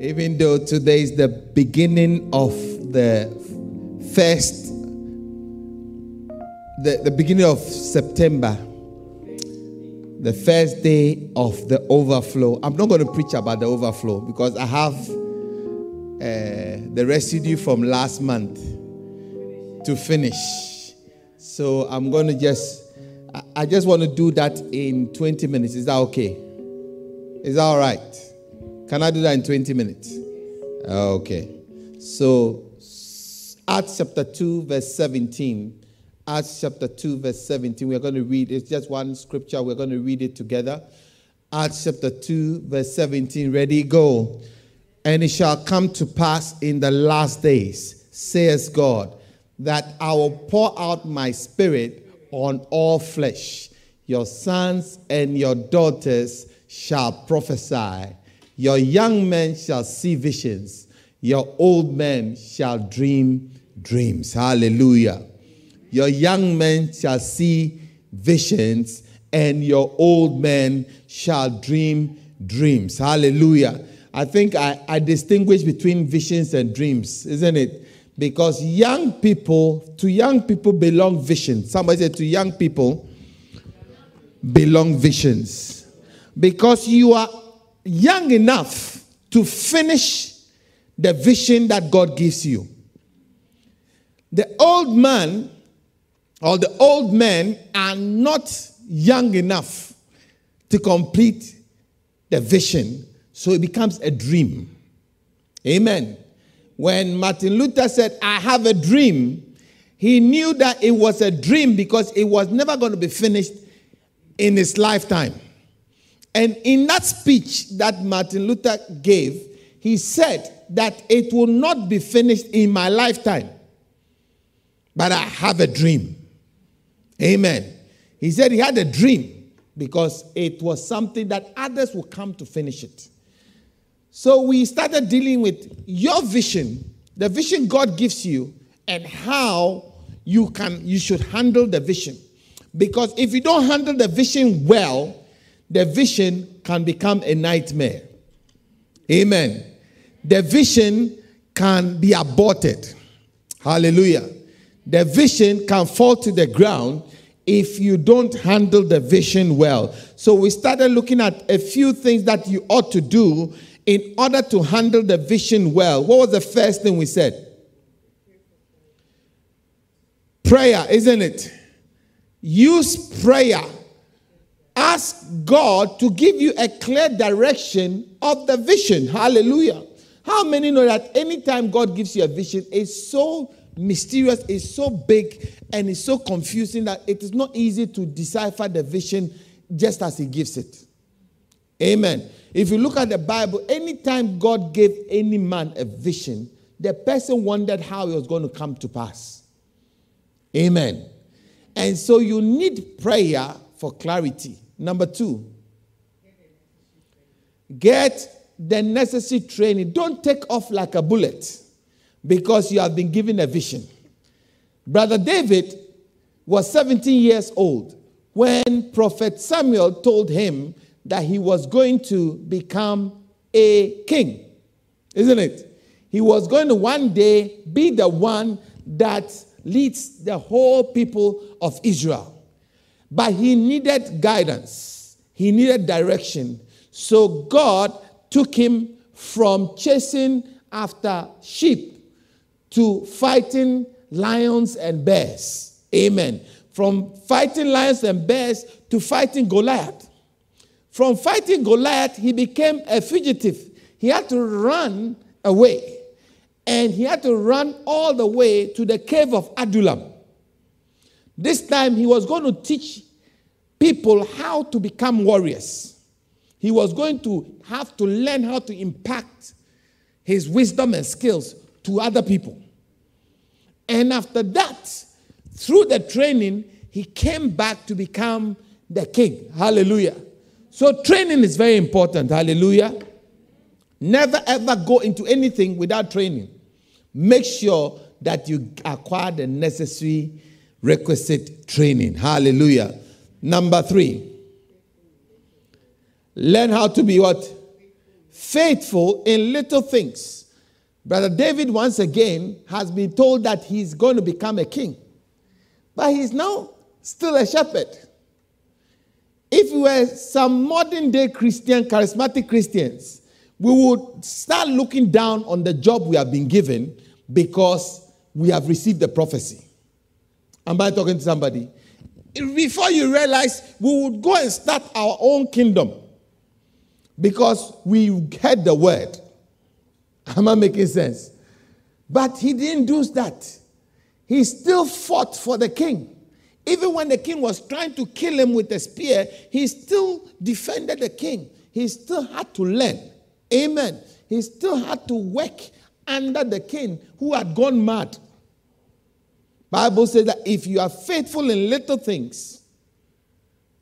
Even though today is the beginning of the first, the, the beginning of September, the first day of the overflow. I'm not going to preach about the overflow because I have uh, the residue from last month to finish. So I'm going to just, I just want to do that in 20 minutes. Is that okay? Is that all right? Can I do that in 20 minutes? Uh, okay. So, Acts chapter 2, verse 17. Acts chapter 2, verse 17. We're going to read, it's just one scripture. We're going to read it together. Acts chapter 2, verse 17. Ready, go. And it shall come to pass in the last days, says God, that I will pour out my spirit on all flesh. Your sons and your daughters shall prophesy. Your young men shall see visions. Your old men shall dream dreams. Hallelujah. Your young men shall see visions, and your old men shall dream dreams. Hallelujah. I think I, I distinguish between visions and dreams, isn't it? Because young people, to young people belong visions. Somebody said, to young people belong visions. Because you are young enough to finish the vision that God gives you. The old man or the old men are not young enough to complete the vision, so it becomes a dream. Amen. When Martin Luther said, I have a dream, he knew that it was a dream because it was never going to be finished in his lifetime. And in that speech that Martin Luther gave, he said that it will not be finished in my lifetime, but I have a dream. Amen. He said he had a dream because it was something that others will come to finish it. So we started dealing with your vision, the vision God gives you, and how you can you should handle the vision. Because if you don't handle the vision well, the vision can become a nightmare. Amen. The vision can be aborted. Hallelujah. The vision can fall to the ground if you don't handle the vision well. So we started looking at a few things that you ought to do in order to handle the vision well. What was the first thing we said? Prayer, isn't it? Use prayer Ask God to give you a clear direction of the vision. Hallelujah. How many know that anytime God gives you a vision, it's so mysterious, it's so big, and it's so confusing that it is not easy to decipher the vision just as He gives it. Amen. If you look at the Bible, anytime God gave any man a vision, the person wondered how it was going to come to pass. Amen. And so you need prayer for clarity. Number two, get the necessary training. Don't take off like a bullet because you have been given a vision. Brother David was 17 years old when Prophet Samuel told him that he was going to become a king. Isn't it? He was going to one day be the one that leads the whole people of Israel. But he needed guidance, he needed direction. So God took him from chasing after sheep to fighting lions and bears. Amen. From fighting lions and bears to fighting Goliath. From fighting Goliath, he became a fugitive. He had to run away. And he had to run all the way to the cave of Adullam. This time he was going to teach people how to become warriors. He was going to have to learn how to impact his wisdom and skills to other people. And after that, through the training, he came back to become the king. Hallelujah. So, training is very important. Hallelujah. Never ever go into anything without training. Make sure that you acquire the necessary requisite training. Hallelujah. Number three, learn how to be what? faithful in little things. Brother David, once again, has been told that he's going to become a king. But he's now still a shepherd. If we were some modern day Christian, charismatic Christians, we would start looking down on the job we have been given because we have received the prophecy. Am I talking to somebody? Before you realize, we would go and start our own kingdom because we heard the word. Am I making sense? But he didn't do that. He still fought for the king. Even when the king was trying to kill him with a spear, he still defended the king. He still had to learn. Amen. He still had to work under the king who had gone mad. Bible says that if you are faithful in little things,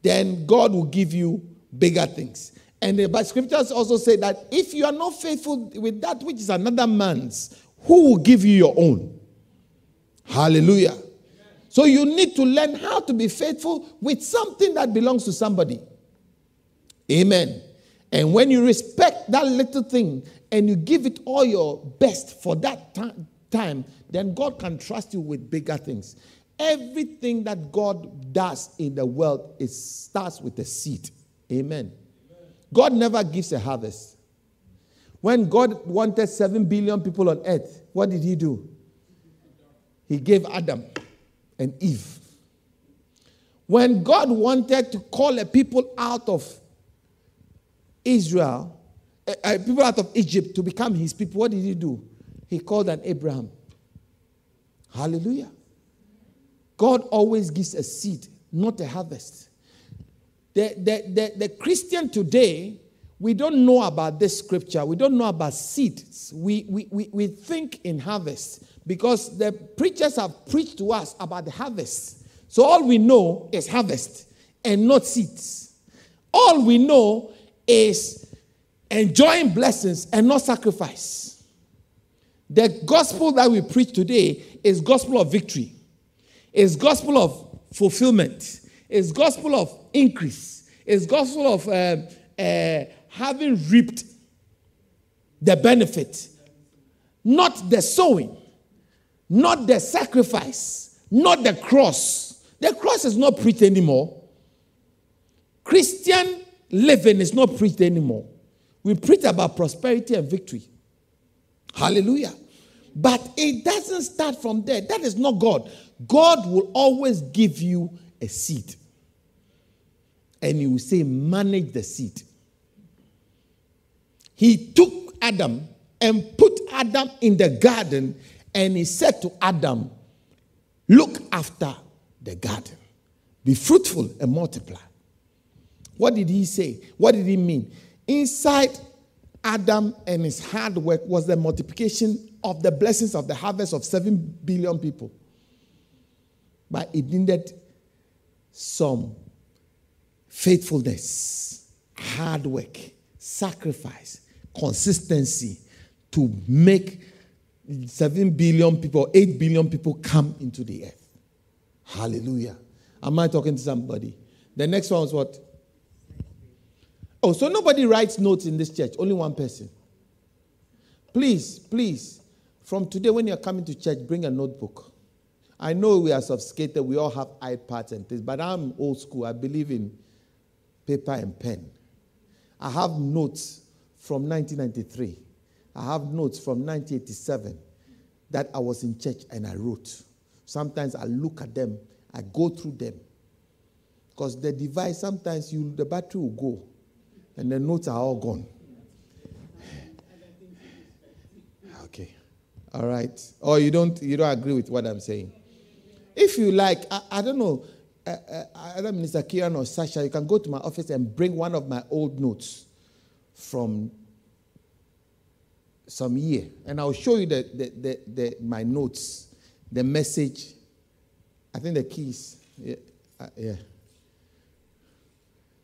then God will give you bigger things. And the scriptures also say that if you are not faithful with that which is another man's, who will give you your own? Hallelujah. So you need to learn how to be faithful with something that belongs to somebody. Amen. And when you respect that little thing and you give it all your best for that time, then God can trust you with bigger things. Everything that God does in the world it starts with a seed. Amen. God never gives a harvest. When God wanted 7 billion people on earth, what did he do? He gave Adam and Eve. When God wanted to call a people out of Israel, uh, uh, people out of Egypt to become his people, what did he do? He called an Abraham. Hallelujah. God always gives a seed, not a harvest. The, the, the, the Christian today, we don't know about this scripture. We don't know about seeds. We, we, we, we think in harvest because the preachers have preached to us about the harvest. So all we know is harvest and not seeds. All we know is enjoying blessings and not sacrifice. The gospel that we preach today is gospel of victory. It's gospel of fulfillment. It's gospel of increase. It's gospel of uh, uh, having reaped the benefit, not the sowing not the sacrifice, not the cross. The cross is not preached anymore. Christian living is not preached anymore. We preach about prosperity and victory. Hallelujah. But it doesn't start from there. That is not God. God will always give you a seed. And he will say, manage the seed. He took Adam and put Adam in the garden and he said to Adam, Look after the garden, be fruitful and multiply. What did he say? What did he mean? Inside Adam and his hard work was the multiplication of the blessings of the harvest of 7 billion people. But it needed some faithfulness, hard work, sacrifice, consistency to make 7 billion people, 8 billion people come into the earth. Hallelujah. Am I talking to somebody? The next one was what? Oh, so nobody writes notes in this church, only one person. Please, please, from today when you're coming to church, bring a notebook. I know we are sophisticated, we all have iPads and things, but I'm old school. I believe in paper and pen. I have notes from 1993. I have notes from 1987 that I was in church and I wrote. Sometimes I look at them, I go through them. Because the device, sometimes you, the battery will go and the notes are all gone. Okay. All right. Or you don't, you don't agree with what I'm saying. If you like, I, I don't know, uh, uh, either Minister Kieran or Sasha, you can go to my office and bring one of my old notes from some year, and I'll show you the, the, the, the, my notes, the message. I think the keys. Yeah, uh, yeah.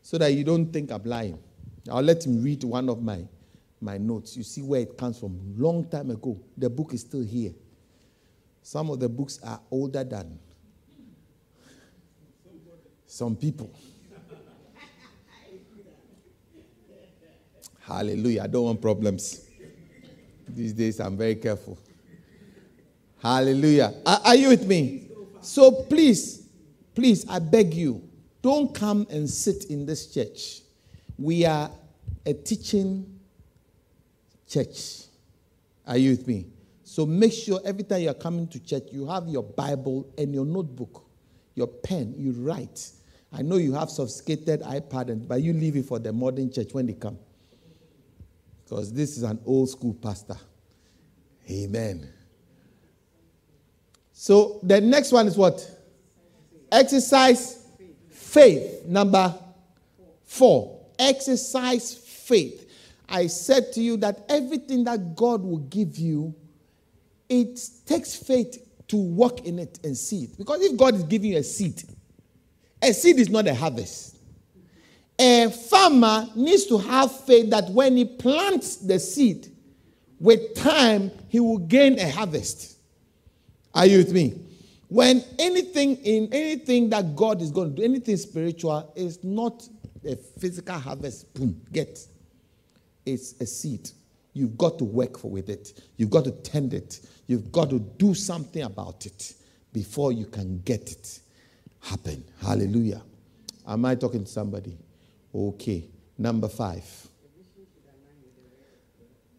So that you don't think I'm lying. I'll let him read one of my, my notes. You see where it comes from. Long time ago. The book is still here. Some of the books are older than some people. Hallelujah. I don't want problems. These days I'm very careful. Hallelujah. Are, are you with me? So please, please, I beg you, don't come and sit in this church. We are a teaching church. Are you with me? So make sure every time you are coming to church, you have your Bible and your notebook, your pen, you write. I know you have sophisticated iPad, but you leave it for the modern church when they come. Because this is an old school pastor. Amen. So the next one is what? Exercise faith. Number four. Exercise faith. I said to you that everything that God will give you, it takes faith to walk in it and see it. Because if God is giving you a seed, a seed is not a harvest. A farmer needs to have faith that when he plants the seed, with time, he will gain a harvest. Are you with me? When anything in anything that God is going to do, anything spiritual, is not a physical harvest. Boom, get. It's a seed. You've got to work for with it. You've got to tend it. You've got to do something about it before you can get it happen. Hallelujah. Am I talking to somebody? Okay. Number five.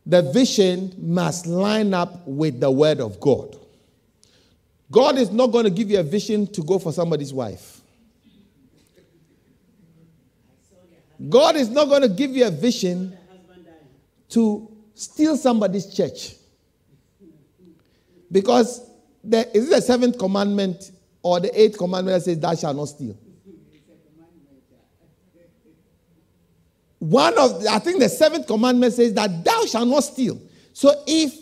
The vision must line up with the word of God. God is not going to give you a vision to go for somebody's wife. God is not going to give you a vision to steal somebody's church. Because there, is it the seventh commandment or the eighth commandment that says, Thou shalt not steal? One of, I think the seventh commandment says that thou shalt not steal. So if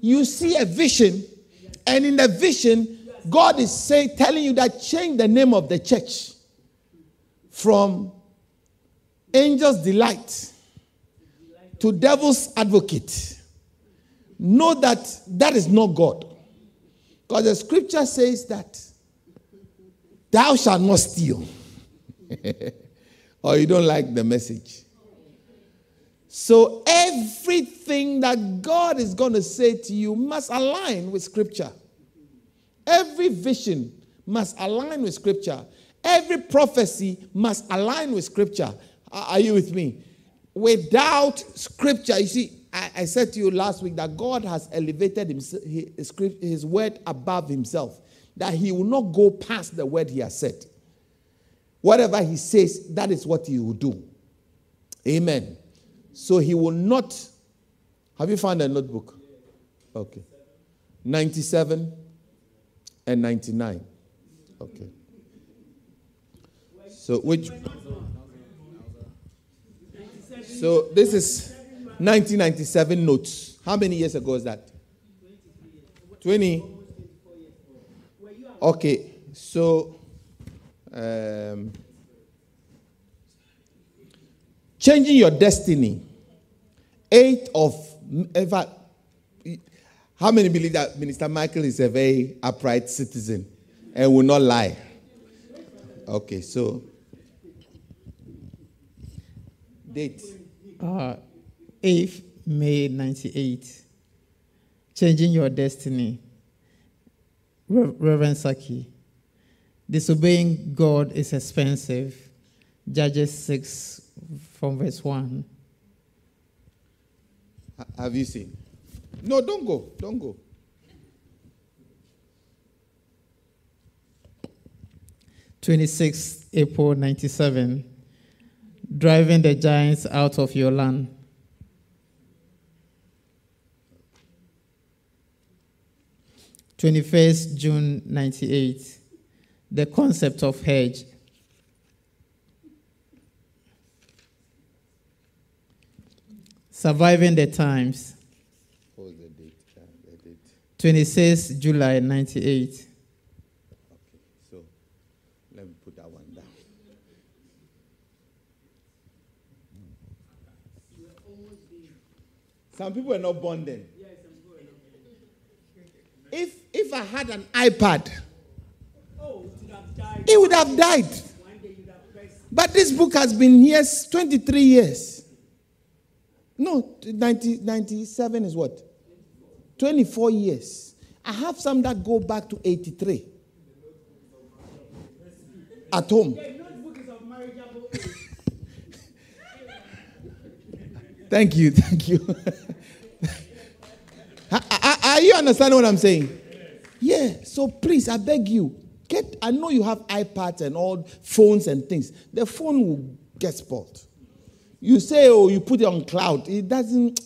you see a vision, and in the vision, God is saying, telling you that change the name of the church from Angel's Delight to Devil's Advocate. Know that that is not God. Because the scripture says that thou shalt not steal. or you don't like the message. So everything that God is going to say to you must align with scripture. Every vision must align with scripture. Every prophecy must align with scripture. Are you with me? Without scripture, you see, I, I said to you last week that God has elevated himself, his, his word above himself, that he will not go past the word he has said. Whatever he says, that is what he will do. Amen. So he will not. Have you found a notebook? Okay. 97 and 99. Okay. So which So this is 1997 notes. How many years ago is that? 20. Okay. So um, changing your destiny. Eight of in fact how many believe that Minister Michael is a very upright citizen and will not lie? Okay, so date. Uh, 8th May 98. Changing Your Destiny. Reverend Saki. Disobeying God is expensive. Judges 6 from verse 1. Have you seen? No, don't go. Don't go. Twenty-six April 97. Driving the giants out of your land. Twenty-first June 98. The concept of hedge. Surviving the times. 26 July 98. Okay, so let me put that one down. Some people are not born then. If if I had an iPad, oh, it would have died. But this book has been here 23 years. No, 90, 97 is what? 24 years. I have some that go back to 83 at home. thank you, thank you. are you understanding what I'm saying? Yeah, so please, I beg you, get. I know you have iPads and all phones and things. The phone will get spoiled. You say, oh, you put it on cloud. It doesn't.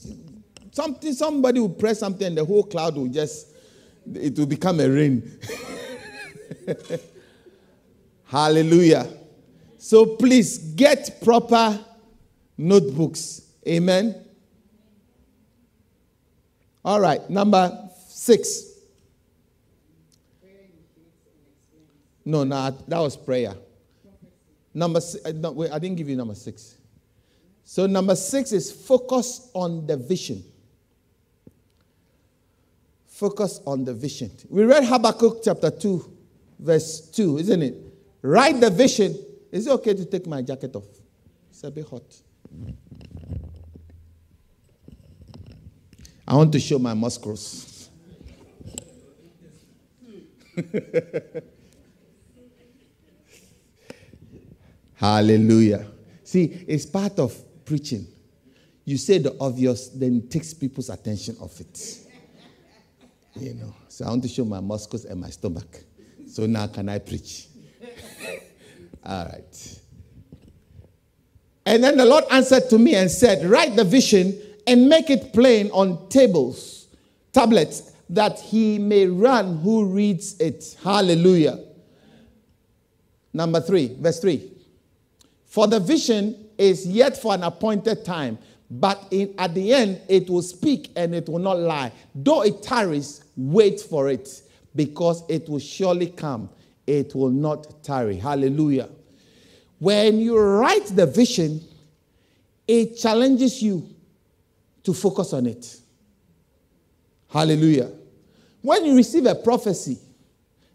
Something. Somebody will press something, and the whole cloud will just. It will become a rain. Hallelujah. So please get proper notebooks. Amen. All right, number six. No, no, that was prayer. Number six, uh, no, wait, I didn't give you number six. So, number six is focus on the vision. Focus on the vision. We read Habakkuk chapter 2, verse 2, isn't it? Write the vision. Is it okay to take my jacket off? It's a bit hot. I want to show my muscles. Hallelujah. See, it's part of preaching. You say the obvious, then it takes people's attention off it. You know. So I want to show my muscles and my stomach. So now can I preach? All right. And then the Lord answered to me and said, Write the vision and make it plain on tables, tablets, that he may run who reads it. Hallelujah. Number three, verse three. For the vision is yet for an appointed time, but in, at the end it will speak and it will not lie. Though it tarries, wait for it, because it will surely come. It will not tarry. Hallelujah. When you write the vision, it challenges you to focus on it. Hallelujah. When you receive a prophecy,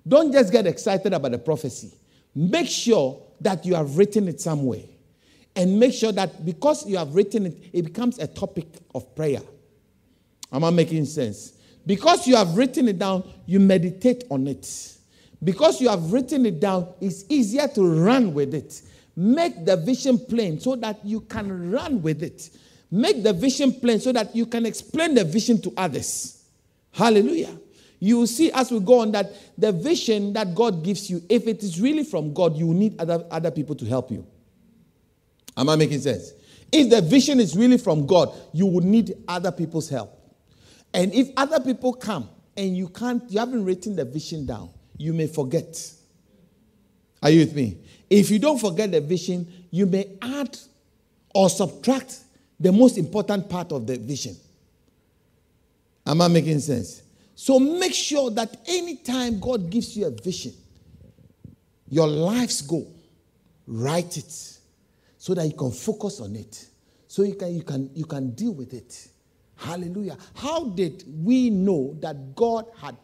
don't just get excited about the prophecy. Make sure that you have written it somewhere. And make sure that because you have written it, it becomes a topic of prayer. Am I making sense? Because you have written it down, you meditate on it. Because you have written it down, it's easier to run with it. Make the vision plain so that you can run with it. Make the vision plain so that you can explain the vision to others. Hallelujah you will see as we go on that the vision that God gives you, if it is really from God, you need other, other people to help you. Am I making sense? If the vision is really from God, you will need other people's help. And if other people come and you can't, you haven't written the vision down, you may forget. Are you with me? If you don't forget the vision, you may add or subtract the most important part of the vision. Am I making sense? So make sure that anytime God gives you a vision, your life's goal, write it so that you can focus on it. So you can, you can, you can deal with it. Hallelujah. How did we know that God had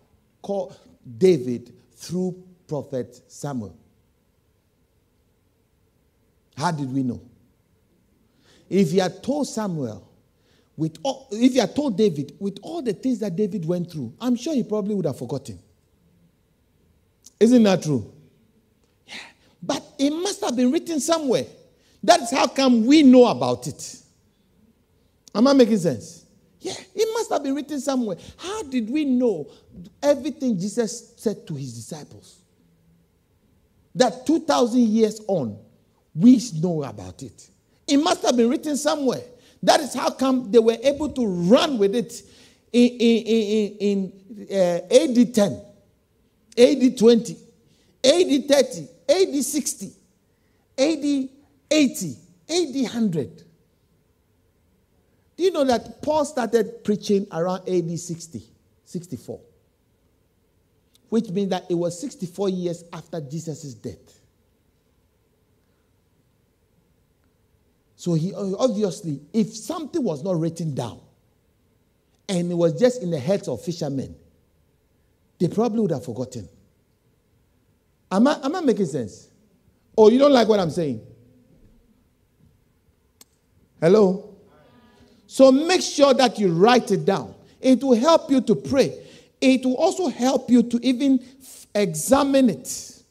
called David through prophet Samuel? How did we know? If he had told Samuel, with all, if you had told David, with all the things that David went through, I'm sure he probably would have forgotten. Isn't that true? Yeah. But it must have been written somewhere. That's how come we know about it. Am I making sense? Yeah, it must have been written somewhere. How did we know everything Jesus said to his disciples? That 2,000 years on, we know about it. It must have been written somewhere. That is how come they were able to run with it in, in, in, in uh, AD 10, AD 20, AD 30, AD 60, AD 80, AD 100. Do you know that Paul started preaching around AD 60, 64? Which means that it was 64 years after Jesus' death. So he uh, obviously, if something was not written down and it was just in the heads of fishermen, they probably would have forgotten. Am I, am I making sense? Oh, you don't like what I'm saying? Hello? So make sure that you write it down. It will help you to pray. It will also help you to even examine it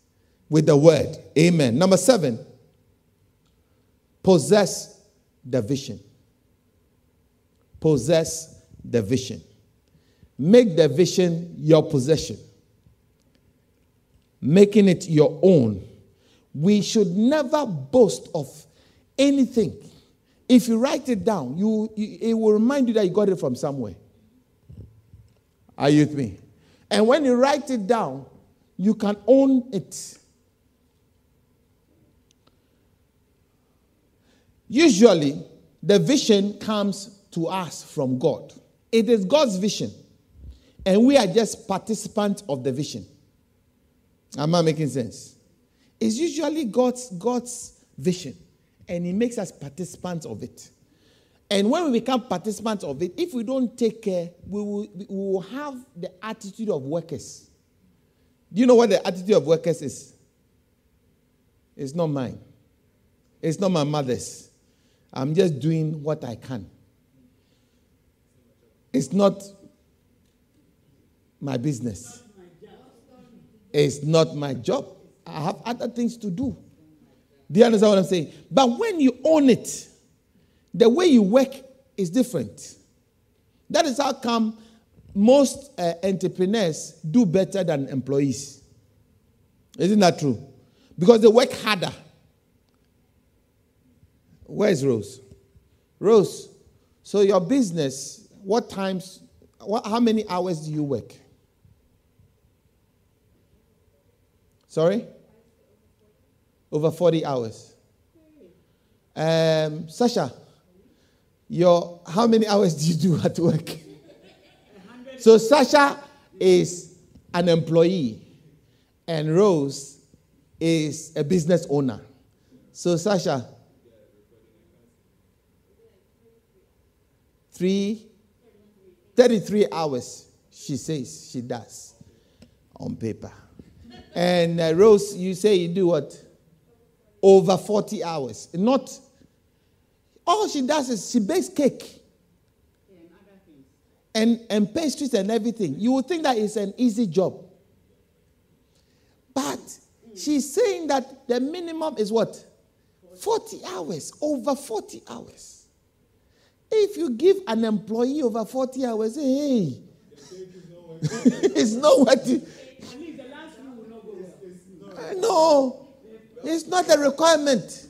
with the word. Amen. Number seven, possess the vision. Possess the vision. Make the vision your possession, making it your own. We should never boast of anything. If you write it down, you, it will remind you that you got it from somewhere. Are you with me? And when you write it down, you can own it. Usually, the vision comes to us from God. It is God's vision, and we are just participants of the vision. Am I making sense? It's usually God's, God's vision, and He makes us participants of it. And when we become participants of it, if we don't take care, we will, we will have the attitude of workers. Do you know what the attitude of workers is? It's not mine. It's not my mother's. I'm just doing what I can. It's not my business. It's not my job. I have other things to do. Do you understand what I'm saying? But when you own it, the way you work is different. That is how come most uh, entrepreneurs do better than employees. Isn't that true? Because they work harder. Where's Rose? Rose, so your business, what times, what, how many hours do you work? Sorry? Over 40 hours. Um, Sasha, your how many hours do you do at work? So Sasha is an employee and Rose is a business owner. So Sasha, three, 33 hours, she says she does on paper. And uh, Rose, you say you do what? Over 40 hours. Not, all she does is she bakes cake and, and pastries and everything. You would think that it's an easy job. But she's saying that the minimum is what? 40 hours, over 40 hours. If you give an employee over 40 hours, hey, it's not what you. No, it's not a requirement.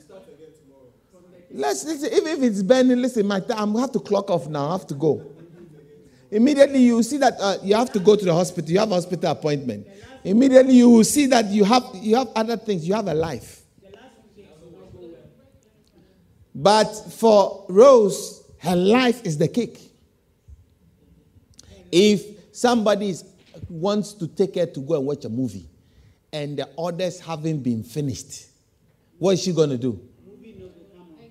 Let's listen. If, if it's burning, listen, my time, I have to clock off now. I have to go. Immediately you see that uh, you have to go to the hospital. You have a hospital appointment. Immediately you will see that you have you have other things. You have a life. But for Rose, her life is the cake. If somebody wants to take her to go and watch a movie, and the orders haven't been finished, what is she going to do?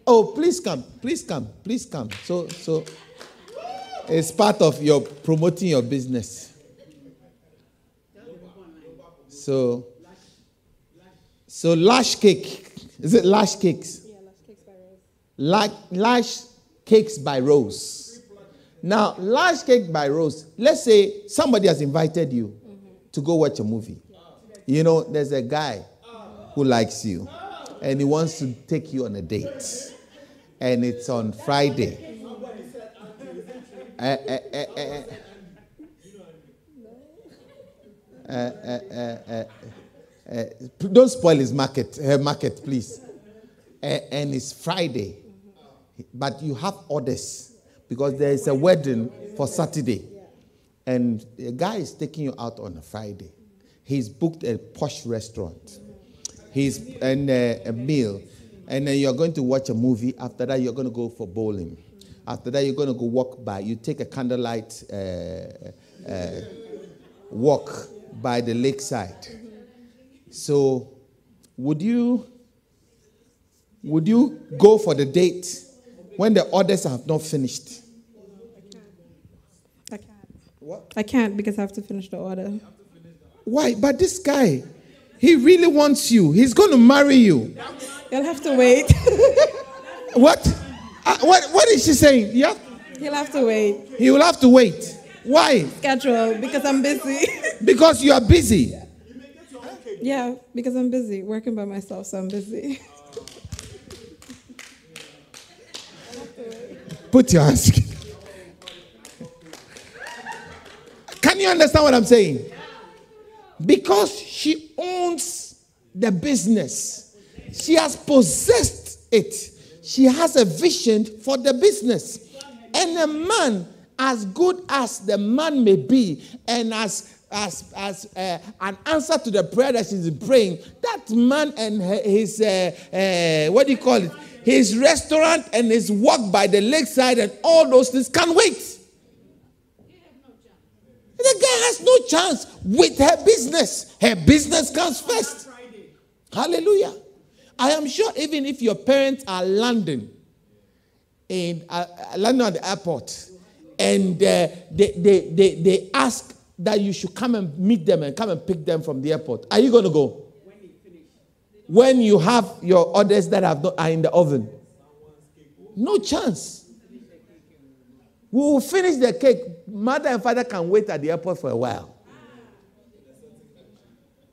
Oh, please come, please come, please come. So, so it's part of your promoting your business. So, so lash cake. Is it lash cakes? Yeah, Lash Cakes by Lash, lash cakes by Rose. Now, large cake by Rose, let's say somebody has invited you mm-hmm. to go watch a movie. You know, there's a guy who likes you and he wants to take you on a date. And it's on Friday. Don't spoil his market, market, please. Eh, and it's Friday but you have orders because there is a wedding for Saturday, and the guy is taking you out on a Friday. He's booked a posh restaurant. He's and uh, a meal, and then you're going to watch a movie. After that, you're going to go for bowling. After that, you're going to go walk by. You take a candlelight uh, uh, walk by the lakeside. So, would you would you go for the date when the orders have not finished? I can't. What? I can't because I have to finish the order. Why? But this guy, he really wants you. He's going to marry you. You'll have to wait. What? Uh, what? What is she saying? Yeah. He'll have to wait. He will have to wait. Why? Schedule because I'm busy. Because you are busy. yeah, because I'm busy working by myself, so I'm busy. Put your hands. Can you understand what I'm saying? Because she owns the business, she has possessed it. She has a vision for the business. And a man, as good as the man may be, and as as, as uh, an answer to the prayer that she's praying, that man and his, uh, uh, what do you call it? His restaurant and his walk by the lakeside and all those things can wait. The guy has no chance with her business. Her business comes first. Hallelujah. I am sure even if your parents are landing in uh, landing at the airport and uh, they, they, they, they ask that you should come and meet them and come and pick them from the airport, are you going to go? When you have your orders that are in the oven. No chance. We will finish the cake. Mother and father can wait at the airport for a while.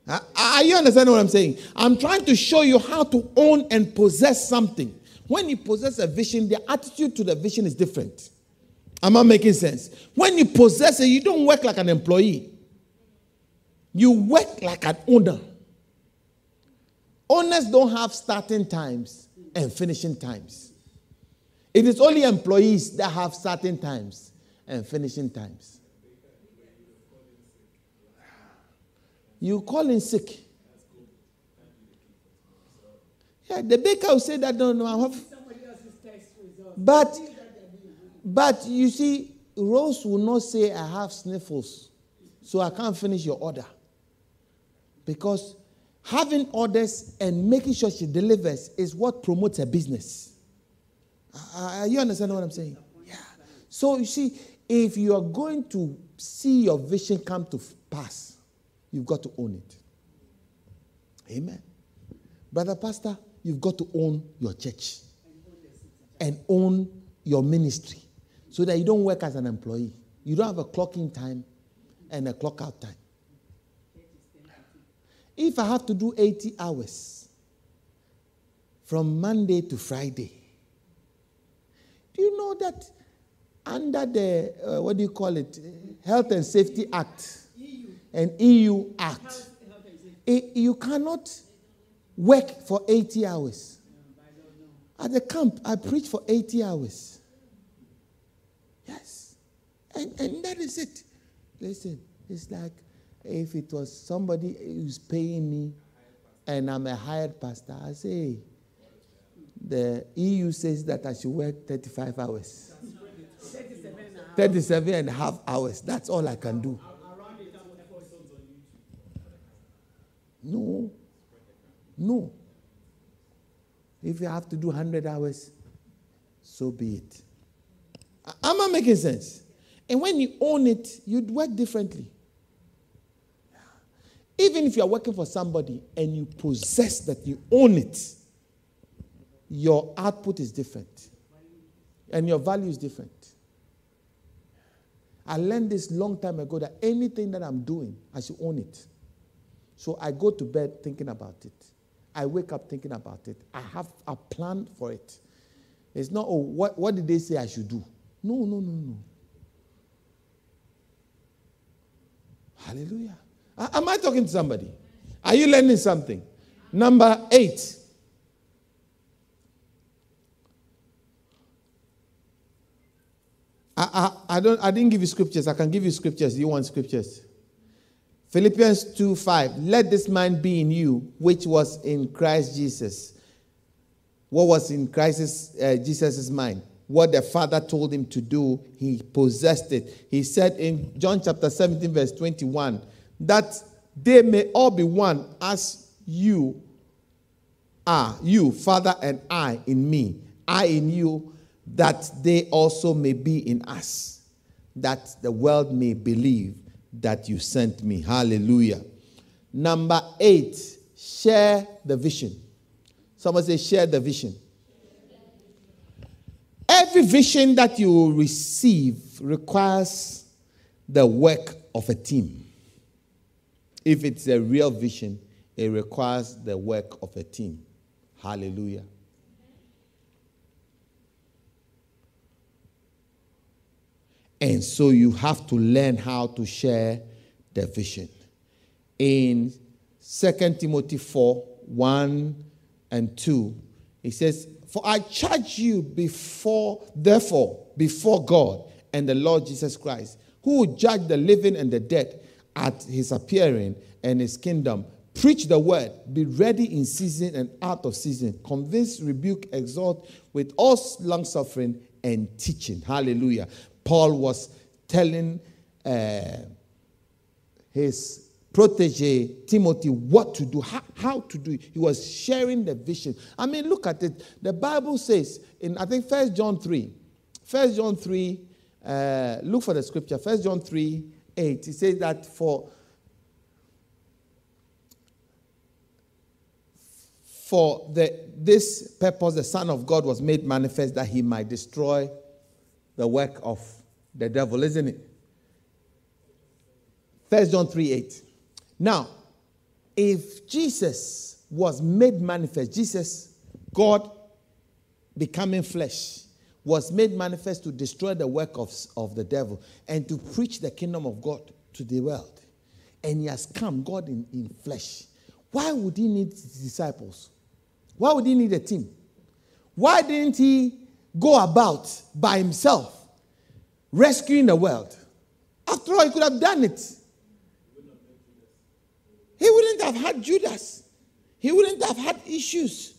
Uh, are you understanding what I'm saying? I'm trying to show you how to own and possess something. When you possess a vision, the attitude to the vision is different. Am I making sense? When you possess it, you don't work like an employee, you work like an owner. Owners don't have starting times and finishing times. It is only employees that have starting times and finishing times. You call in sick. Yeah, the baker will say that no, no, I have. But, but you see, Rose will not say I have sniffles, so I can't finish your order. Because having orders and making sure she delivers is what promotes her business. Uh, you understand what I'm saying? Yeah. So you see, if you are going to see your vision come to pass, you've got to own it. Amen. Brother Pastor, you've got to own your church and own your ministry so that you don't work as an employee. You don't have a clocking time and a clock out time. If I have to do 80 hours from Monday to Friday, do you know that under the, uh, what do you call it, Health and Safety Act and EU Act, it, you cannot work for 80 hours. At the camp, I preach for 80 hours. Yes. And, and that is it. Listen, it's like if it was somebody who's paying me and I'm a hired pastor, I say, the EU says that I should work 35 hours. 37 and a half hours. That's all I can do. No. No. If you have to do 100 hours, so be it. Am I making sense? And when you own it, you'd work differently. Even if you're working for somebody and you possess that, you own it, your output is different. And your value is different. I learned this long time ago that anything that I'm doing, I should own it. So I go to bed thinking about it. I wake up thinking about it. I have a plan for it. It's not, oh, what, what did they say I should do? No, no, no, no. Hallelujah. Am I talking to somebody? Are you learning something? Number eight. I, I, I, don't, I didn't give you scriptures. I can give you scriptures. Do you want scriptures? Philippians 2 5. Let this mind be in you, which was in Christ Jesus. What was in Christ uh, Jesus' mind? What the Father told him to do, he possessed it. He said in John chapter 17, verse 21, that they may all be one as you are, you, Father, and I in me, I in you, that they also may be in us, that the world may believe that you sent me. Hallelujah. Number eight, share the vision. Someone say, share the vision. Every Every vision that you receive requires the work of a team. If it's a real vision, it requires the work of a team. Hallelujah. And so you have to learn how to share the vision. In 2 Timothy 4 1 and 2, he says, For I charge you before, therefore, before God and the Lord Jesus Christ, who will judge the living and the dead at his appearing and his kingdom. Preach the word, be ready in season and out of season. Convince, rebuke, exhort with all long suffering and teaching. Hallelujah. Paul was telling uh, his protege Timothy what to do, how, how, to do it. He was sharing the vision. I mean, look at it. The Bible says in I think First John 3, First John 3, uh, look for the scripture, First John 3, 8. It says that for for the, this purpose the Son of God was made manifest that he might destroy the work of the devil, isn't it? First John 3 8. Now, if Jesus was made manifest, Jesus, God becoming flesh, was made manifest to destroy the work of, of the devil and to preach the kingdom of God to the world. And he has come, God in, in flesh. Why would he need disciples? Why would he need a team? Why didn't he go about by himself rescuing the world? After all, he could have done it. He wouldn't have had Judas. He wouldn't have had issues.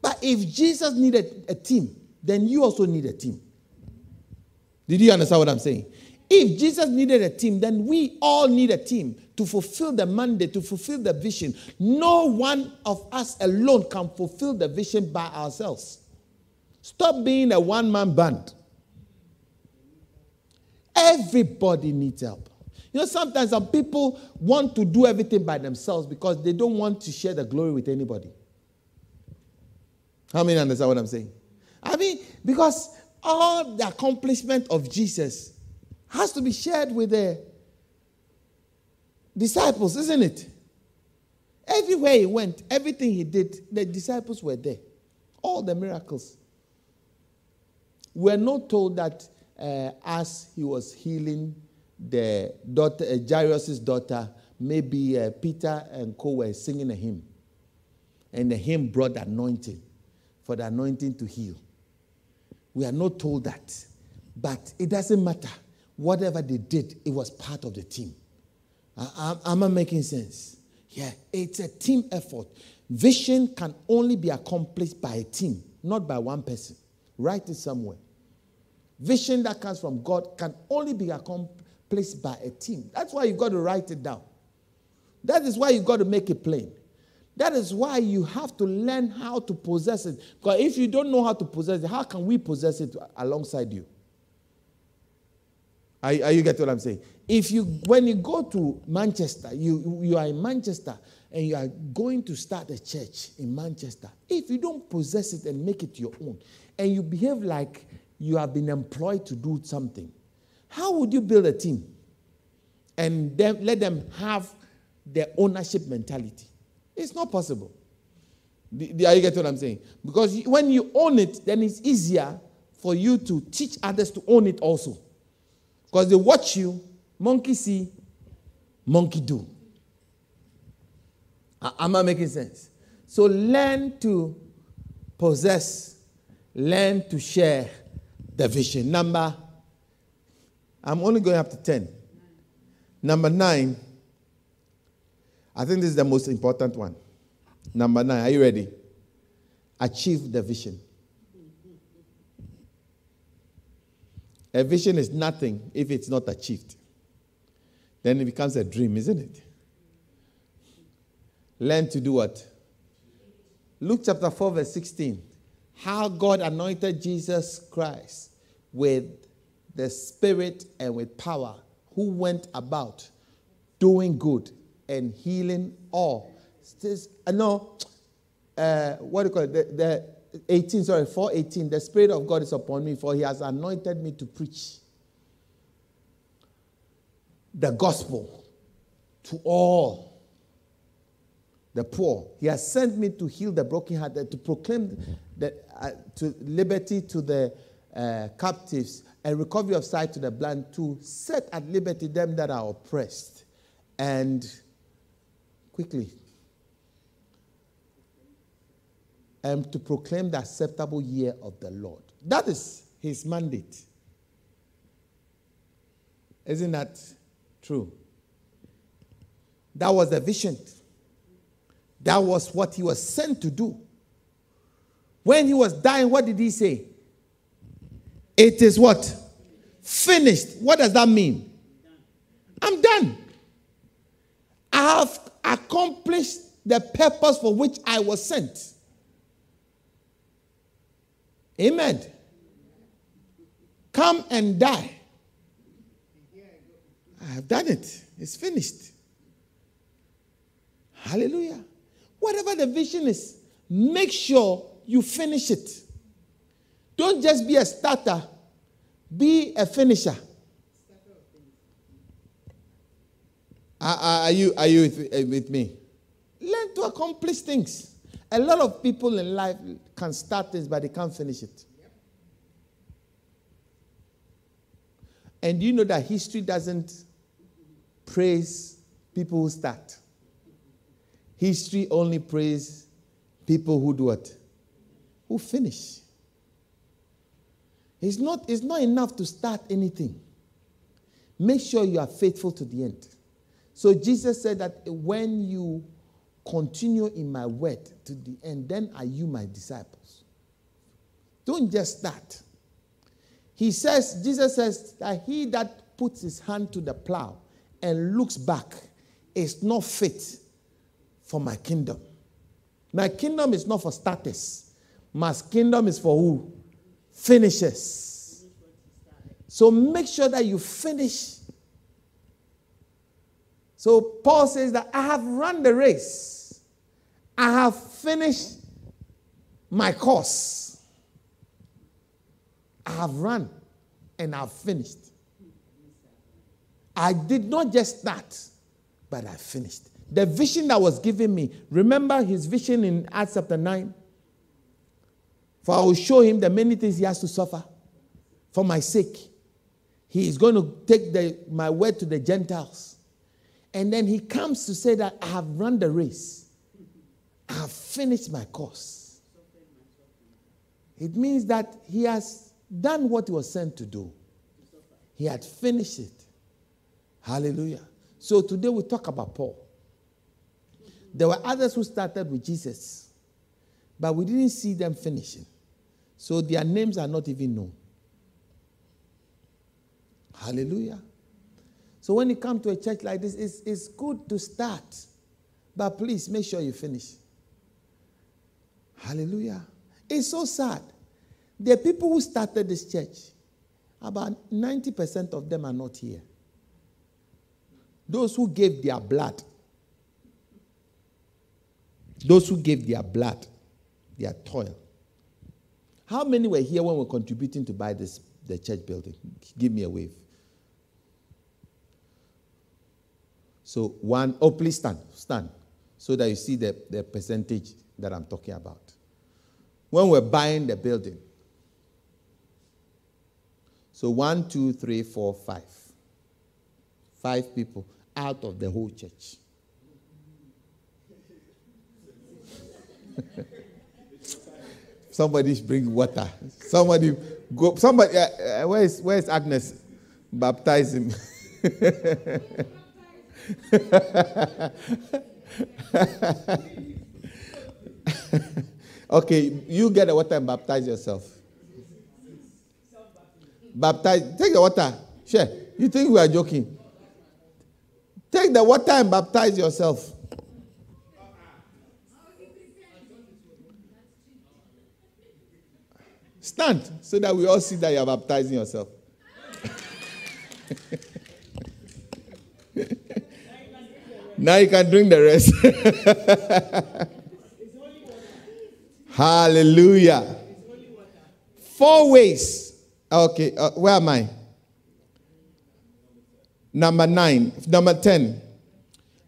But if Jesus needed a team, then you also need a team. Did you understand what I'm saying? If Jesus needed a team, then we all need a team to fulfill the mandate, to fulfill the vision. No one of us alone can fulfill the vision by ourselves. Stop being a one man band. Everybody needs help. You know, sometimes some people want to do everything by themselves because they don't want to share the glory with anybody. How many understand what I'm saying? I mean, because all the accomplishment of Jesus has to be shared with the disciples, isn't it? Everywhere he went, everything he did, the disciples were there. All the miracles. We're not told that uh, as he was healing the daughter, uh, Jairus' daughter, maybe uh, Peter and co were singing a hymn. And the hymn brought anointing for the anointing to heal. We are not told that. But it doesn't matter. Whatever they did, it was part of the team. Am I making sense? Yeah, it's a team effort. Vision can only be accomplished by a team, not by one person. Write it somewhere. Vision that comes from God can only be accomplished by a team. That's why you've got to write it down. That is why you've got to make it plain. That is why you have to learn how to possess it. Because if you don't know how to possess it, how can we possess it alongside you? Are, are you getting what I'm saying? If you, when you go to Manchester, you, you are in Manchester and you are going to start a church in Manchester. If you don't possess it and make it your own, and you behave like you have been employed to do something, how would you build a team and then let them have their ownership mentality? It's not possible. are you getting what I'm saying? Because when you own it, then it's easier for you to teach others to own it also. Because they watch you, monkey see, monkey do. Am I making sense? So learn to possess, learn to share the vision. Number, I'm only going up to 10. Number nine, I think this is the most important one. Number nine, are you ready? Achieve the vision. A vision is nothing if it's not achieved. Then it becomes a dream, isn't it? Learn to do what? Luke chapter 4, verse 16. How God anointed Jesus Christ with the Spirit and with power, who went about doing good and healing all. This, uh, no, uh, what do you call it? The, the 18, sorry, 418. The Spirit of God is upon me, for he has anointed me to preach the gospel to all the poor. He has sent me to heal the brokenhearted, to proclaim the, uh, to liberty to the uh, captives and recovery of sight to the blind, to set at liberty them that are oppressed. And quickly, and to proclaim the acceptable year of the Lord. That is his mandate. Isn't that true? That was the vision. That was what he was sent to do. When he was dying, what did he say? It is what? Finished. What does that mean? I'm done. I have accomplished the purpose for which I was sent. Amen. Come and die. I have done it. It's finished. Hallelujah. Whatever the vision is, make sure you finish it. Don't just be a starter, be a finisher. Are, you, are you with, uh, with me? Learn to accomplish things. A lot of people in life can start things, but they can't finish it. And you know that history doesn't praise people who start. History only praise people who do what? Who finish. It's not, it's not enough to start anything. Make sure you are faithful to the end. So Jesus said that when you continue in my word to the end, then are you my disciples. Don't just start. He says, Jesus says that he that puts his hand to the plow and looks back is not fit for my kingdom. My kingdom is not for starters. My kingdom is for who? Finishes. So make sure that you finish. So Paul says that I have run the race. I have finished my course. I have run and I've finished. I did not just start, but I finished. The vision that was given me, remember his vision in Acts chapter 9? For I will show him the many things he has to suffer for my sake. He is going to take the, my word to the Gentiles. And then he comes to say that I have run the race, I have finished my course. It means that he has done what he was sent to do, he had finished it. Hallelujah. So today we talk about Paul. There were others who started with Jesus, but we didn't see them finishing. So their names are not even known. Hallelujah. So when you come to a church like this, it's, it's good to start, but please make sure you finish. Hallelujah. It's so sad. The people who started this church, about 90% of them are not here. Those who gave their blood those who gave their blood, their toil. How many were here when we were contributing to buy this the church building? Give me a wave. So one, oh please stand, stand, so that you see the, the percentage that I'm talking about. When we're buying the building, so one, two, three, four, five. Five people out of the whole church. Somebody bring water. Somebody go. Somebody. Uh, uh, where is Where is Agnes? Baptize him. okay, you get the water and baptize yourself. Baptize. Take the water. Share. You think we are joking? Take the water and baptize yourself. Stand so that we all see that you are baptizing yourself. now you can drink the rest. Hallelujah. Four ways. Okay, uh, where am I? Number nine. Number 10.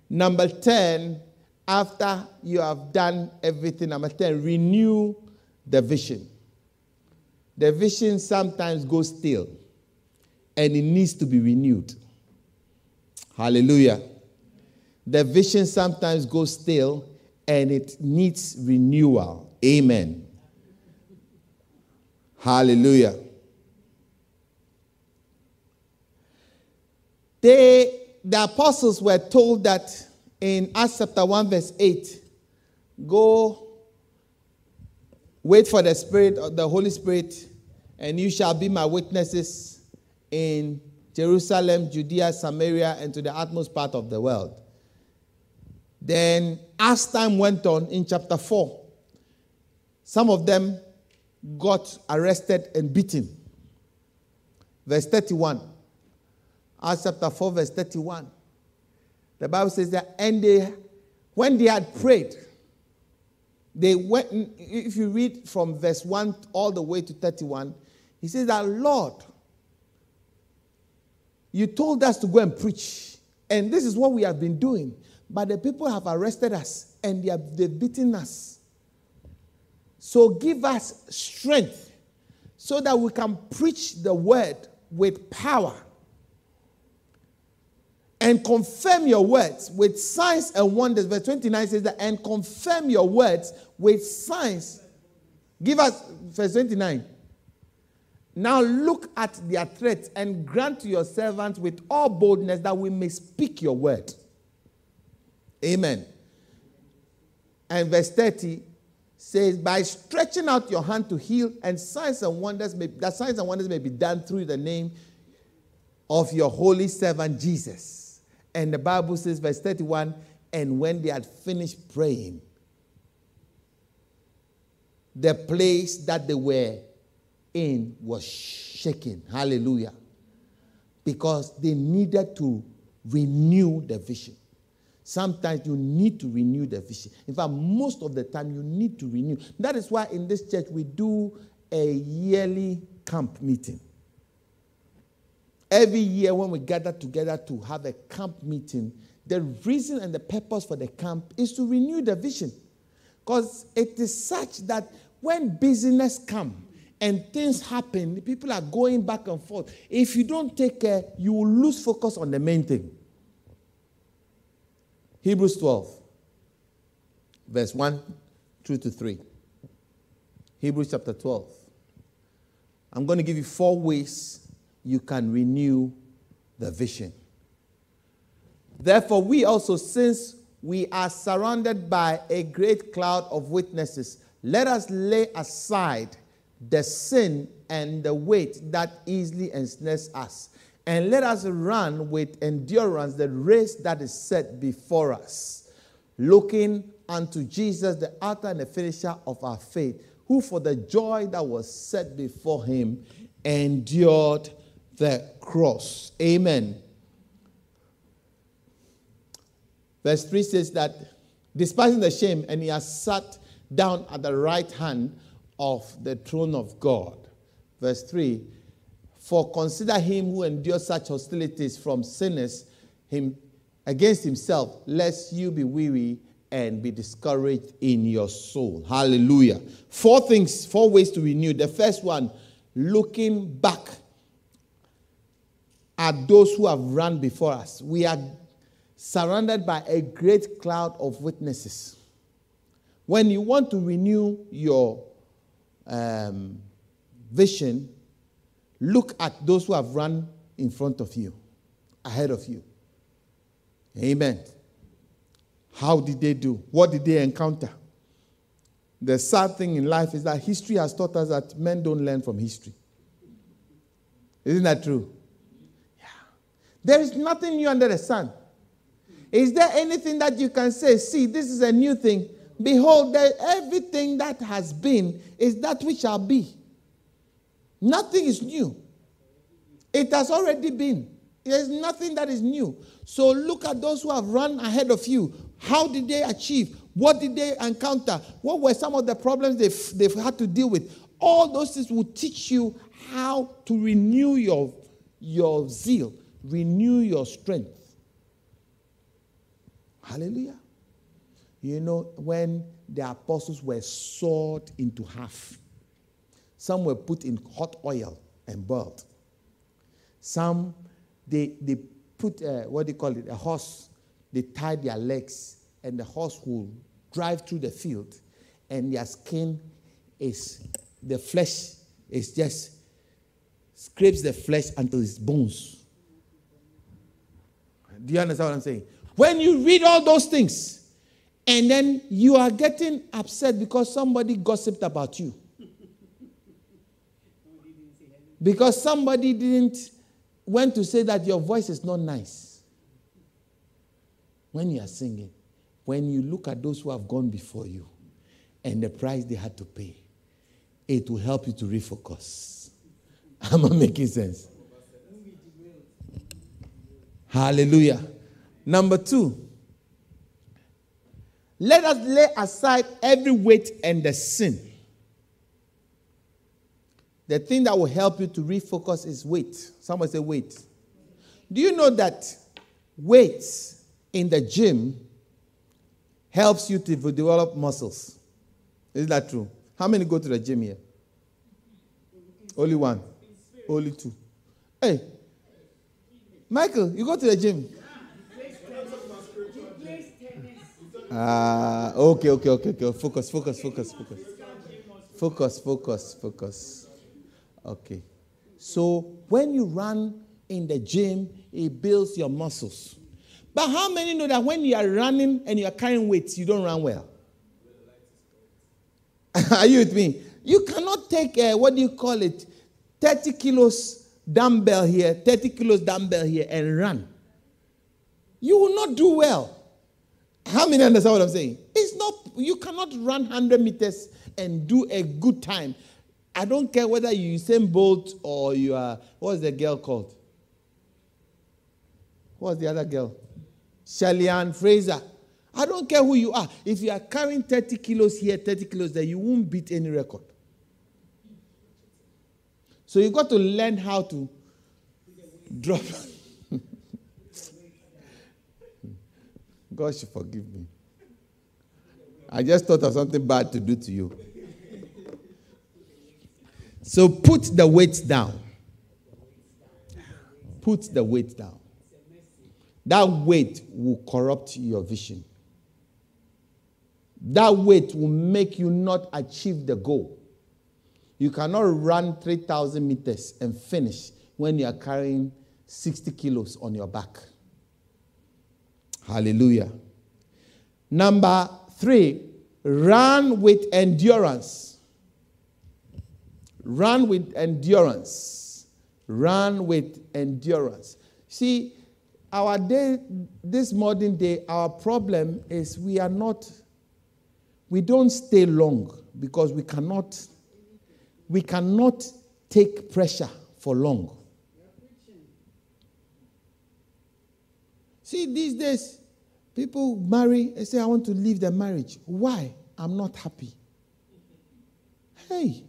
Number 10, after you have done everything, number 10, renew the vision. The vision sometimes goes stale and it needs to be renewed. Hallelujah. The vision sometimes goes stale and it needs renewal. Amen. Hallelujah. They, the apostles were told that in Acts chapter 1, verse 8, go wait for the Spirit, uh, the Holy Spirit, and you shall be my witnesses in Jerusalem, Judea, Samaria, and to the utmost part of the world. Then, as time went on in chapter 4, some of them got arrested and beaten. Verse 31. Acts chapter 4, verse 31. The Bible says that, and they, when they had prayed, they went, if you read from verse 1 all the way to 31, he says that, Lord, you told us to go and preach, and this is what we have been doing. But the people have arrested us and they have they've beaten us. So give us strength so that we can preach the word with power and confirm your words with signs and wonders. Verse 29 says that, and confirm your words with signs. Give us, verse 29. Now look at their threats and grant to your servants with all boldness that we may speak your word. Amen. And verse 30 says, by stretching out your hand to heal, and signs and wonders may, that signs and wonders may be done through the name of your holy servant Jesus. And the Bible says, verse 31, and when they had finished praying, the place that they were in was shaking. Hallelujah. Because they needed to renew the vision. Sometimes you need to renew the vision. In fact, most of the time you need to renew. That is why in this church we do a yearly camp meeting. Every year when we gather together to have a camp meeting, the reason and the purpose for the camp is to renew the vision. Because it is such that when business come and things happen, people are going back and forth. If you don't take care, you will lose focus on the main thing. Hebrews 12, verse 1 through to 3. Hebrews chapter 12. I'm going to give you four ways you can renew the vision. Therefore, we also, since we are surrounded by a great cloud of witnesses, let us lay aside the sin and the weight that easily ensnares us and let us run with endurance the race that is set before us, looking unto Jesus, the author and the finisher of our faith, who for the joy that was set before him endured the cross. Amen. Verse 3 says that, despising the shame, and he has sat down at the right hand of the throne of God. Verse 3 for consider him who endures such hostilities from sinners him, against himself, lest you be weary and be discouraged in your soul. Hallelujah. Four things, four ways to renew. The first one, looking back at those who have run before us. We are surrounded by a great cloud of witnesses. When you want to renew your um, vision, Look at those who have run in front of you, ahead of you. Amen. How did they do? What did they encounter? The sad thing in life is that history has taught us that men don't learn from history. Isn't that true? Yeah. There is nothing new under the sun. Is there anything that you can say, see, this is a new thing? Behold, everything that has been is that which shall be. Nothing is new. It has already been. There's nothing that is new. So look at those who have run ahead of you. How did they achieve? What did they encounter? What were some of the problems they've, they've had to deal with? All those things will teach you how to renew your, your zeal, renew your strength. Hallelujah. You know, when the apostles were sawed into half, some were put in hot oil and boiled. Some, they, they put, uh, what do you call it, a horse, they tied their legs, and the horse will drive through the field, and their skin is, the flesh is just, scrapes the flesh until it's bones. Do you understand what I'm saying? When you read all those things, and then you are getting upset because somebody gossiped about you. Because somebody didn't went to say that your voice is not nice. When you are singing, when you look at those who have gone before you and the price they had to pay, it will help you to refocus. Am I making sense? Hallelujah. Number two, let us lay aside every weight and the sin. The thing that will help you to refocus is weight. Someone say weight. Do you know that weights in the gym helps you to develop muscles? Is that true? How many go to the gym here? Only one. Only two. Hey, Michael, you go to the gym. Ah, uh, okay, okay, okay, okay. Focus, focus, focus, focus. Focus, focus, focus. Okay. So when you run in the gym, it builds your muscles. But how many know that when you are running and you are carrying weights, you don't run well? are you with me? You cannot take, a, what do you call it, 30 kilos dumbbell here, 30 kilos dumbbell here, and run. You will not do well. How many understand what I'm saying? It's not, you cannot run 100 meters and do a good time. I don't care whether you Usain Bolt or you are, what's the girl called? What's the other girl? Shelly-Ann Fraser. I don't care who you are. If you are carrying 30 kilos here, 30 kilos there, you won't beat any record. So you got to learn how to drop. God should forgive me. I just thought of something bad to do to you. So put the weight down. Put the weight down. That weight will corrupt your vision. That weight will make you not achieve the goal. You cannot run 3,000 meters and finish when you are carrying 60 kilos on your back. Hallelujah. Number three, run with endurance. Run with endurance. Run with endurance. See, our day, this modern day, our problem is we are not, we don't stay long because we cannot, we cannot take pressure for long. See, these days, people marry and say, I want to leave the marriage. Why? I'm not happy. Hey,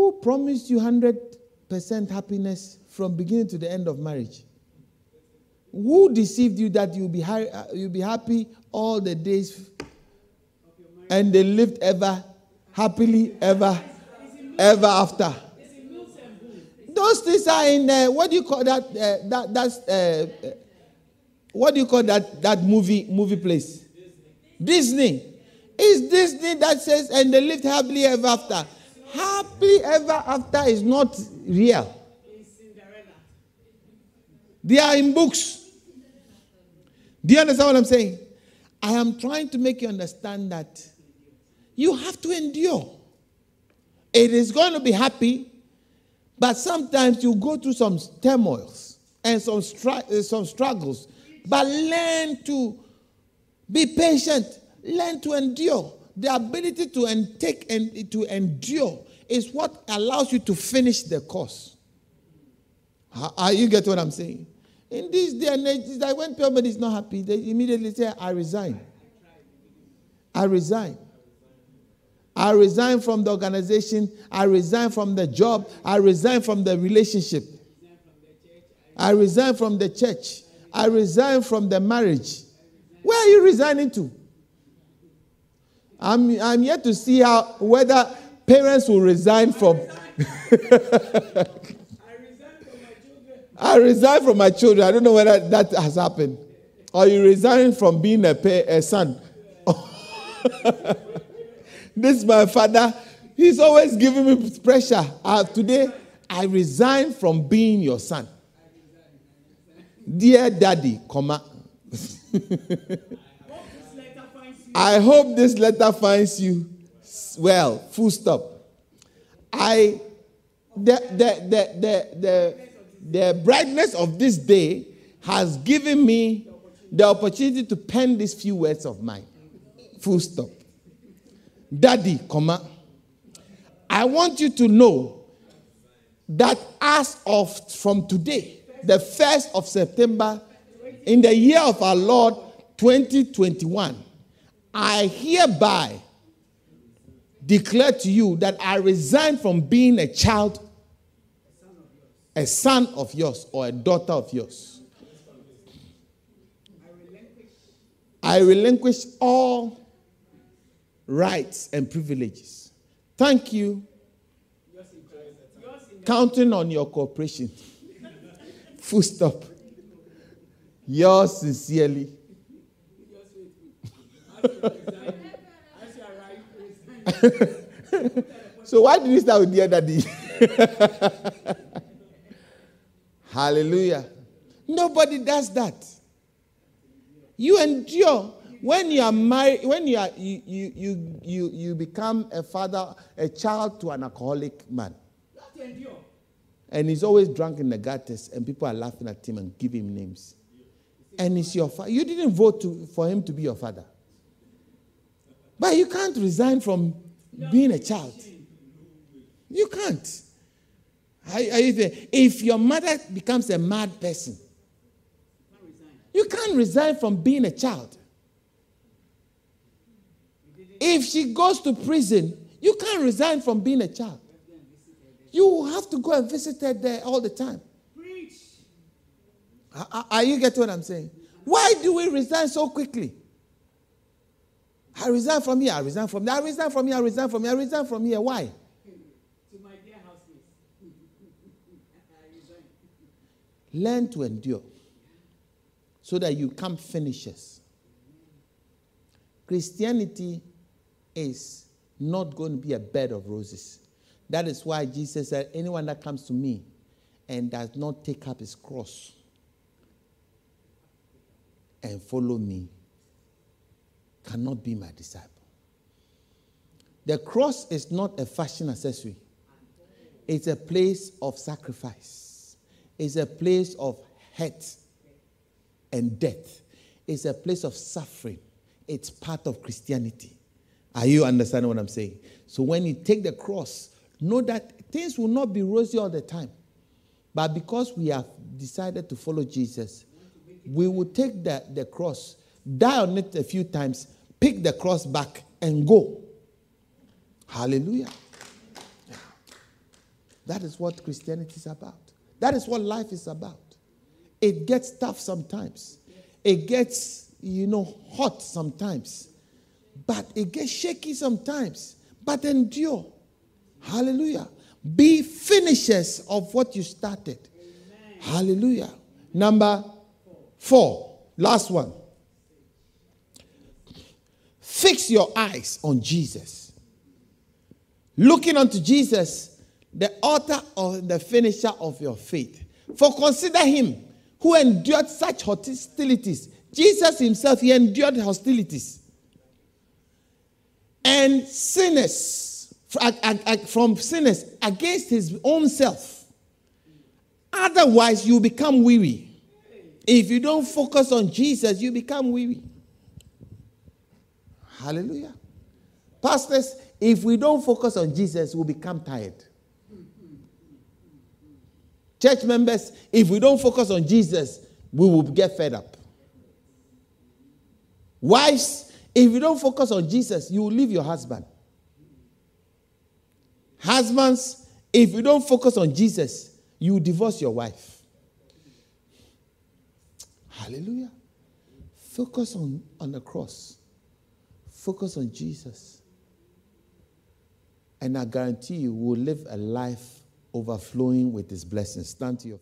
who promised you 100% happiness from beginning to the end of marriage? Who deceived you that you'll be, ha- you'll be happy all the days and they lived ever happily ever ever after? Those things are in uh, what do you call that? Uh, that that's uh, uh what do you call that that movie movie place? Disney. Disney. It's Disney that says, and they lived happily ever after. Happy ever after is not real. They are in books. Do you understand what I'm saying? I am trying to make you understand that you have to endure. It is going to be happy, but sometimes you go through some turmoils and some, str- eh, some struggles. But learn to be patient, learn to endure the ability to and take and to endure is what allows you to finish the course. How, you get what I'm saying? In this day and age, like when somebody is not happy, they immediately say, I resign. I resign. I resign from the organization. I resign from the job. I resign from the relationship. I resign from the church. I resign from the marriage. Where are you resigning to? I'm, I'm yet to see how whether parents will resign from. I resign from my children. I resign from my children. I don't know whether that has happened. Or you resign from being a, pay, a son. this is my father. He's always giving me pressure. Uh, today, I resign from being your son. Dear daddy, comma. I hope this letter finds you well. Full stop. I the the the the the, brightness of this day has given me the opportunity to pen these few words of mine. Full stop. Daddy, comma. I want you to know that as of from today, the 1st of September, in the year of our Lord 2021, I hereby declare to you that I resign from being a child, a son of yours, or a daughter of yours. I relinquish all rights and privileges. Thank you. Counting on your cooperation. Full stop. Yours sincerely. So why did you start with the other D? Hallelujah. Nobody does that. You endure when you are married, when you are you, you you you you become a father, a child to an alcoholic man. And he's always drunk in the gutters, and people are laughing at him and giving him names. And he's your father. You didn't vote to, for him to be your father. But you can't resign from being a child. You can't. If your mother becomes a mad person, you can't resign from being a child. If she goes to prison, you can't resign from being a child. You have to go and visit her there all the time. Are you getting what I'm saying? Why do we resign so quickly? I resign from here, I resign from there, I resign from here, I resign from here, I resign from here. Why? To my dear housemates. Learn to endure so that you come finishers. Christianity is not going to be a bed of roses. That is why Jesus said, Anyone that comes to me and does not take up his cross and follow me cannot be my disciple. The cross is not a fashion accessory, it's a place of sacrifice, it's a place of hurt and death, it's a place of suffering. It's part of Christianity. Are you understanding what I'm saying? So when you take the cross, know that things will not be rosy all the time. But because we have decided to follow Jesus, we will take the, the cross, die on it a few times, pick the cross back, and go. Hallelujah. That is what Christianity is about. That is what life is about. It gets tough sometimes. It gets, you know, hot sometimes. But it gets shaky sometimes. But endure. Hallelujah. Be finishers of what you started. Amen. Hallelujah. Number four, last one. Fix your eyes on Jesus. Looking unto Jesus, the author or the finisher of your faith. For consider him who endured such hostilities. Jesus himself, he endured hostilities. And sinners, from sinners against his own self. Otherwise, you become weary. If you don't focus on Jesus, you become weary. Hallelujah. Pastors, if we don't focus on Jesus, we'll become tired. Church members, if we don't focus on Jesus, we will get fed up. Wives, If you don't focus on Jesus, you will leave your husband. Husbands, if you don't focus on Jesus, you will divorce your wife. Hallelujah. Focus on, on the cross. Focus on Jesus. And I guarantee you will live a life overflowing with his blessings. Stand to your